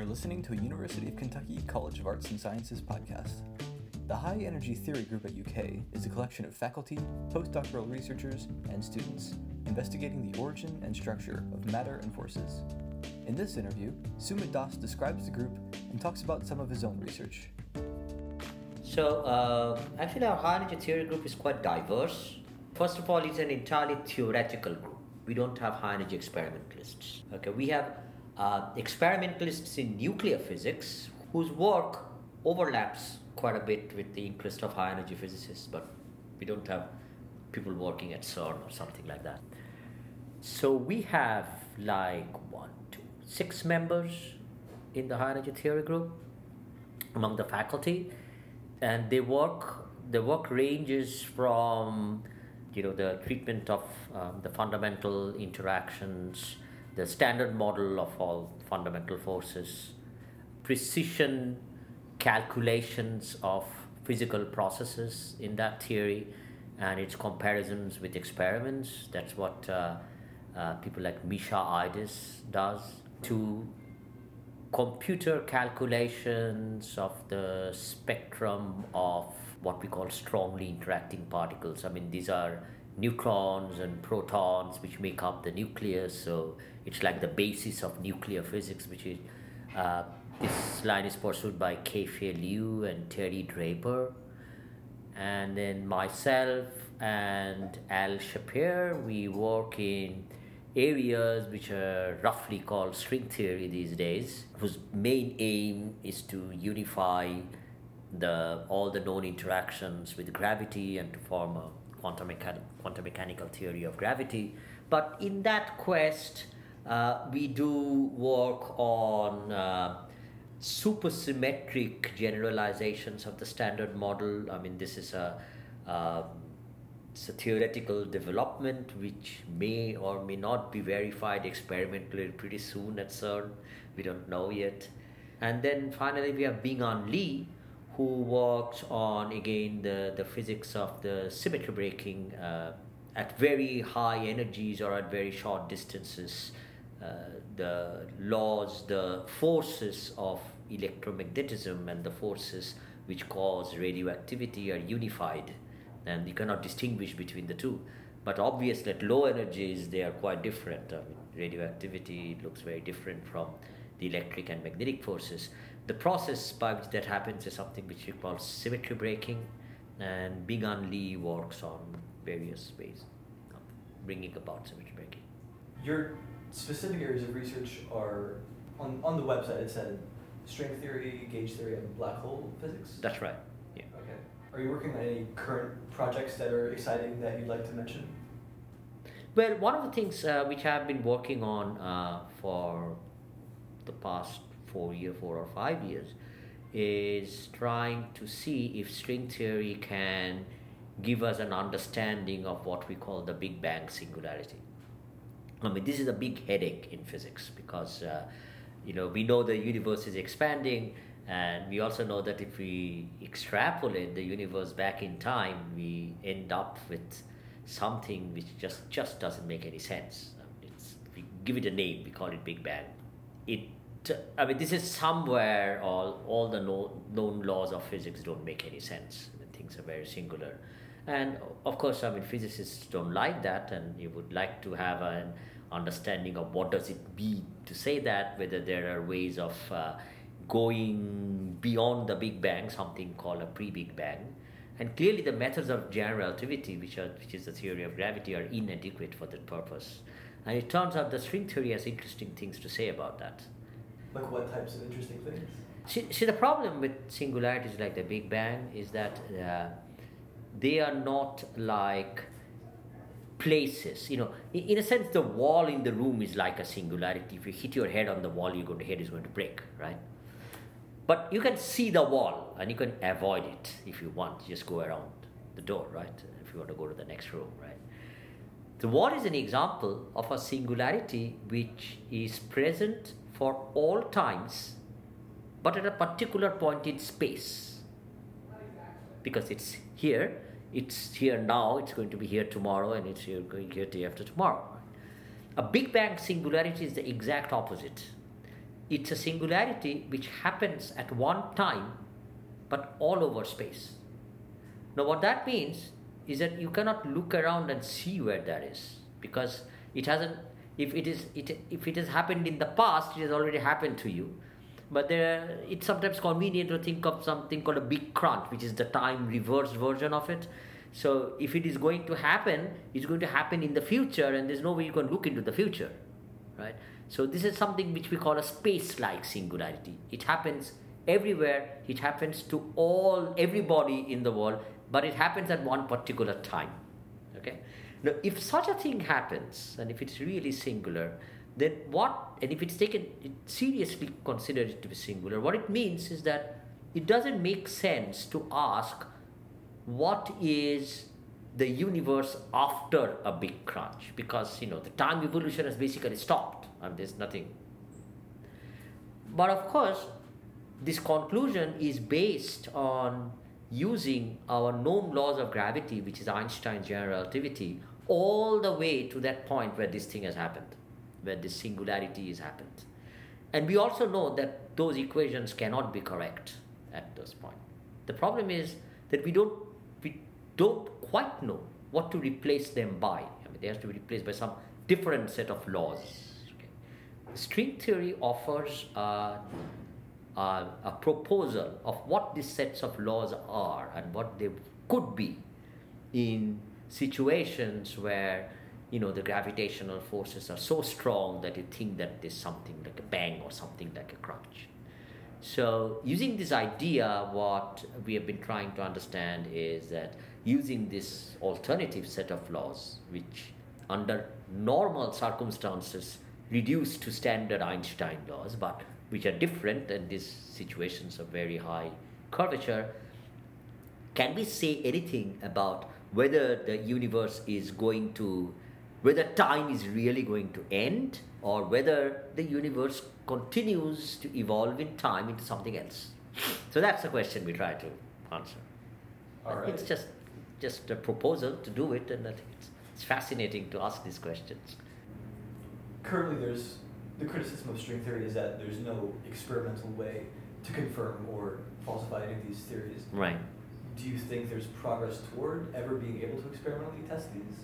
You're listening to a University of Kentucky College of Arts and Sciences podcast. The High Energy Theory Group at UK is a collection of faculty, postdoctoral researchers, and students investigating the origin and structure of matter and forces. In this interview, Sumit Das describes the group and talks about some of his own research. So, uh, actually, our high energy theory group is quite diverse. First of all, it's an entirely theoretical group. We don't have high energy experimentalists. Okay, we have uh, experimentalists in nuclear physics whose work overlaps quite a bit with the interest of high energy physicists, but we don't have people working at CERN or something like that. So we have like one, two, six members in the high energy theory group among the faculty, and they work. The work ranges from, you know, the treatment of um, the fundamental interactions the standard model of all fundamental forces, precision calculations of physical processes in that theory, and its comparisons with experiments. That's what uh, uh, people like Misha Eides does. To computer calculations of the spectrum of what we call strongly interacting particles. I mean, these are neutrons and protons which make up the nucleus so it's like the basis of nuclear physics which is uh, this line is pursued by Keh-Fei Liu and Terry Draper and then myself and Al Shapere we work in areas which are roughly called string theory these days whose main aim is to unify the all the known interactions with gravity and to form a quantum, mechan- quantum mechanical theory of gravity. But in that quest, uh, we do work on uh, supersymmetric generalizations of the standard model. I mean, this is a, um, a theoretical development which may or may not be verified experimentally pretty soon at CERN. We don't know yet. And then finally, we have Bing-An Li, who worked on again the, the physics of the symmetry breaking uh, at very high energies or at very short distances. Uh, the laws, the forces of electromagnetism and the forces which cause radioactivity are unified, and you cannot distinguish between the two. But obviously, at low energies, they are quite different. I mean, radioactivity looks very different from the electric and magnetic forces. The process by which that happens is something which we call symmetry breaking, and Bing-An Li works on various ways of bringing about symmetry breaking. Your specific areas of research are on, on the website. It said string theory, gauge theory, and black hole physics. That's right. Yeah. Okay. Are you working on any current projects that are exciting that you'd like to mention? Well, one of the things uh, which I've been working on uh, for the past four year, four or five years, is trying to see if string theory can give us an understanding of what we call the Big Bang singularity. I mean, this is a big headache in physics because, uh, you know, we know the universe is expanding, and we also know that if we extrapolate the universe back in time, we end up with something which just just doesn't make any sense. It's, we give it a name, we call it Big Bang. It I mean, this is somewhere all, all the known, known laws of physics don't make any sense. I mean, things are very singular. And of course, I mean, physicists don't like that, and you would like to have an understanding of what does it mean to say that, whether there are ways of uh, going beyond the Big Bang, something called a pre-Big Bang. And clearly the methods of general relativity, which, are, which is the theory of gravity, are inadequate for that purpose. And it turns out the string theory has interesting things to say about that. Like what types of interesting things? See, see the problem with singularities like the Big Bang is that uh, they are not like places. You know, in, a sense, the wall in the room is like a singularity. If you hit your head on the wall, to head is going to break, right? But you can see the wall and you can avoid it if you want. Just go around the door, right? If you want to go to the next room, right? The wall is an example of a singularity which is present for all times, but at a particular point in space. Because it's here, it's here now, it's going to be here tomorrow, and it's here going here day after tomorrow. A Big Bang singularity is the exact opposite. it's a singularity which happens at one time but all over space. Now, what that means is that you cannot look around and see where that is because it hasn't. If it is, it, if it has happened in the past, it has already happened to you. But there, it's sometimes convenient to think of something called a big crunch, which is the time reversed version of it. So if it is going to happen, it's going to happen in the future, and there's no way you can look into the future, right? So this is something which we call a space-like singularity. It happens everywhere. It happens to all everybody in the world, but it happens at one particular time. Okay. Now, if such a thing happens, and if it's really singular, then what? And if it's taken seriously considered to be singular, what it means is that it doesn't make sense to ask what is the universe after a big crunch? Because you know the time evolution has basically stopped. And there's nothing. But of course this conclusion is based on using our known laws of gravity which is einstein's general relativity all the way to that point where this thing has happened where this singularity has happened and we also know that those equations cannot be correct at this point the problem is that we don't we don't quite know what to replace them by. I mean, they have to be replaced by some different set of laws. Okay. String theory offers a, a proposal of what these sets of laws are and what they could be in situations where you know the gravitational forces are so strong that you think that there's something like a bang or something like a crunch. So, using this idea, what we have been trying to understand is that using this alternative set of laws, which under normal circumstances reduce to standard Einstein laws, but which are different and these situations of very high curvature, can we say anything about whether the universe is going to, whether time is really going to end, or whether the universe continues to evolve in time into something else? So that's the question we try to answer. Right. It's just just a proposal to do it, and I think it's, it's fascinating to ask these questions. Currently, there's the criticism of string theory is that there's no experimental way to confirm or falsify any of these theories. Right. Do you think there's progress toward ever being able to experimentally test these?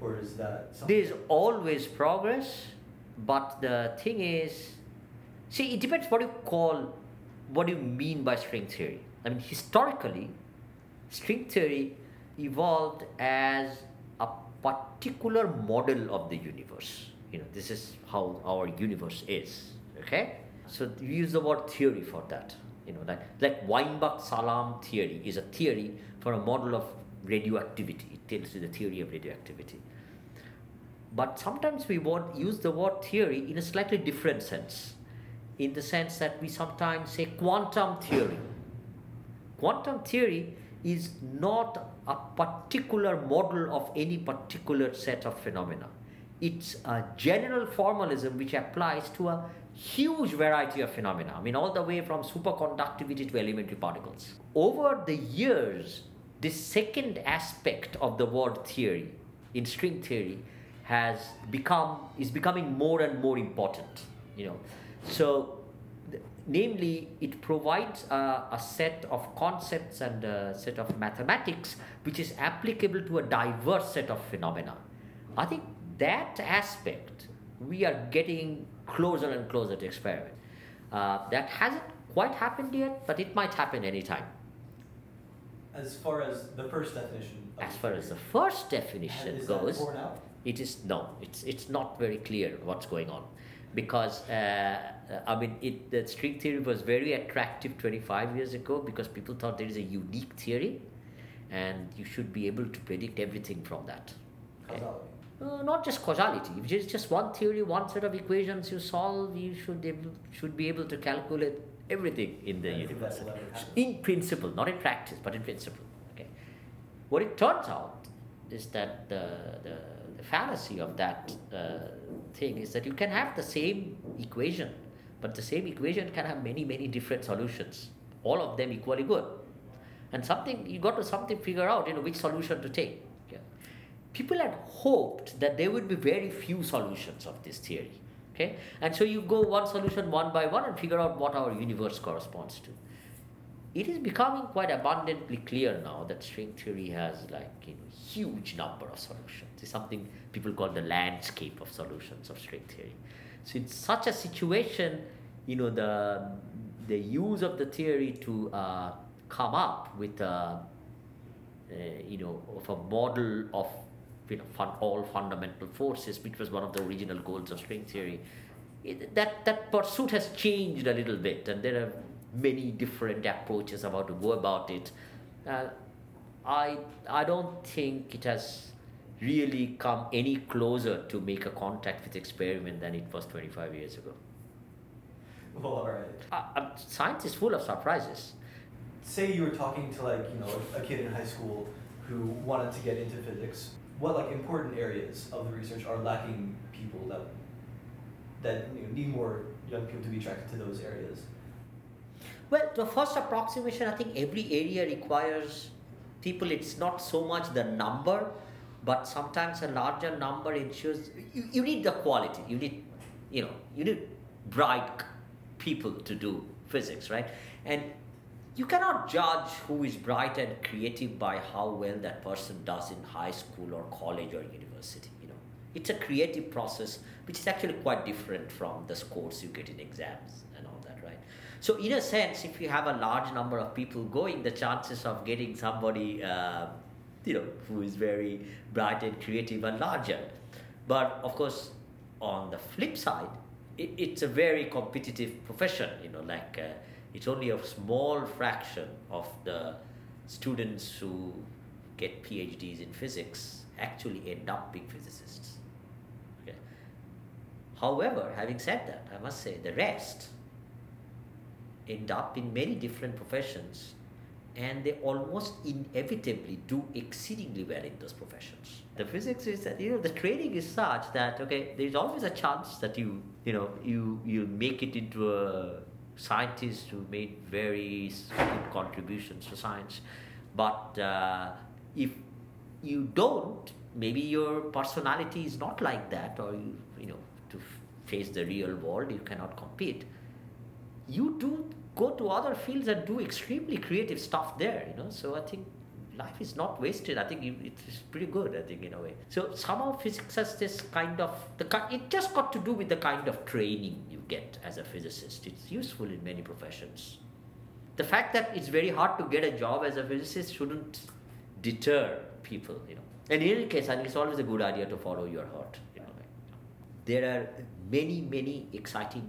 Or is that something? There's always progress, but the thing is, see, it depends what you call, what do you mean by string theory. I mean, historically, string theory evolved as a particular model of the universe. You know, this is how our universe is. Okay? So we use the word theory for that. You know, like, like Weinberg-Salam theory is a theory for a model of radioactivity. It tells you the theory of radioactivity. But sometimes we want use the word theory in a slightly different sense, in the sense that we sometimes say quantum theory. Quantum theory is not a particular model of any particular set of phenomena. It's a general formalism which applies to a huge variety of phenomena. I mean, all the way from superconductivity to elementary particles. Over the years, this second aspect of the word theory in string theory has become is becoming more and more important. You know, so namely it provides a, a, set of concepts and a set of mathematics which is applicable to a diverse set of phenomena. I think that aspect we are getting closer and closer to experiment. Uh, that hasn't quite happened yet but it might happen anytime as far as the first definition as far as the first definition goes it is no it's it's not very clear what's going on because uh, I mean, it, the string theory was very attractive 25 years ago because people thought there is a unique theory, and you should be able to predict everything from that. Okay? Uh, not just causality. If just one theory, one set of equations you solve, you should able, should be able to calculate everything in the universe. In principle, not in practice, but in principle. Okay. What it turns out is that the the, the fallacy of that. Uh, thing is that you can have the same equation, but the same equation can have many, many different solutions, all of them equally good. And something you got to something figure out, you know, which solution to take. People had hoped that there would be very few solutions of this theory. Okay, and so you go one solution one by one and figure out what our universe corresponds to. It is becoming quite abundantly clear now that string theory has like you know huge number of solutions. It's something people call the landscape of solutions of string theory. So in such a situation, you know the the use of the theory to uh, come up with a, uh, you know of a model of you know, fun, all fundamental forces, which was one of the original goals of string theory. It, that that pursuit has changed a little bit, and there are many different approaches about to go about it. Uh, I I don't think it has really come any closer to make a contact with experiment than it was 25 years ago. Well, all right. Uh, uh, science is full of surprises. Say you were talking to like you know a kid in high school who wanted to get into physics. What like important areas of the research are lacking people that that you know, need more young people to be attracted to those areas? Well, the first approximation, I think every area requires people. It's not so much the number, but sometimes a larger number ensures you, you need the quality. You need, you know, you need bright people to do physics, right? And you cannot judge who is bright and creative by how well that person does in high school or college or university. You know, it's a creative process which is actually quite different from the scores you get in exams and all that, right? So, in a sense, if you have a large number of people going, the chances of getting somebody, uh, you know, who is very bright and creative are larger. But of course, on the flip side, it, it's a very competitive profession. You know, like uh, it's only a small fraction of the students who get PhDs in physics actually end up being physicists. Okay. However, having said that, I must say the rest end up in many different professions and they almost inevitably do exceedingly well in those professions. The physics is that you know the training is such that okay, there's always a chance that you you know you you make it into a scientist who made very good contributions to science, but uh, if you don't, maybe your personality is not like that, or you you know to face the real world, you cannot compete. You do go to other fields and do extremely creative stuff there you know so i think life is not wasted. I think it's pretty good i think in a way. So somehow physics has this kind of the it just got to do with the kind of training you get as a physicist. It's useful in many professions. The fact that it's very hard to get a job as a physicist shouldn't deter people you know. And in any case i think it's always a good idea to follow your heart you know. There are many many exciting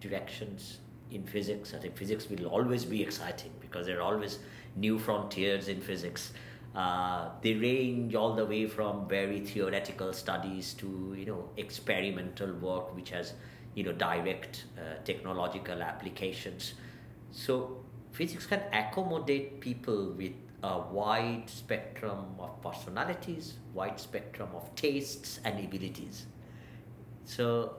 directions in physics. I think physics will always be exciting because there are always new frontiers in physics. Uh, they range all the way from very theoretical studies to you know experimental work which has you know direct uh, technological applications. So physics can accommodate people with a wide spectrum of personalities, wide spectrum of tastes and abilities. So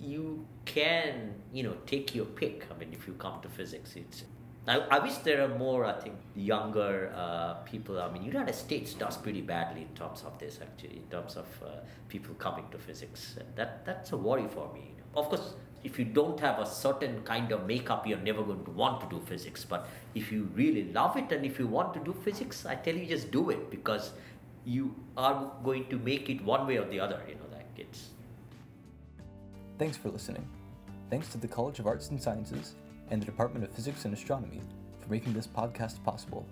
you can you know take your pick i mean if you come to physics it's I, I wish there are more i think younger uh, people. I mean united states does pretty badly in terms of this actually in terms of uh, people coming to physics. And that that's a worry for me. Of course if you don't have a certain kind of makeup you're never going to want to do physics. But if you really love it and if you want to do physics i tell you just do it because you are going to make it one way or the other you know like it's Thanks for listening. Thanks to the College of Arts and Sciences and the Department of Physics and Astronomy for making this podcast possible.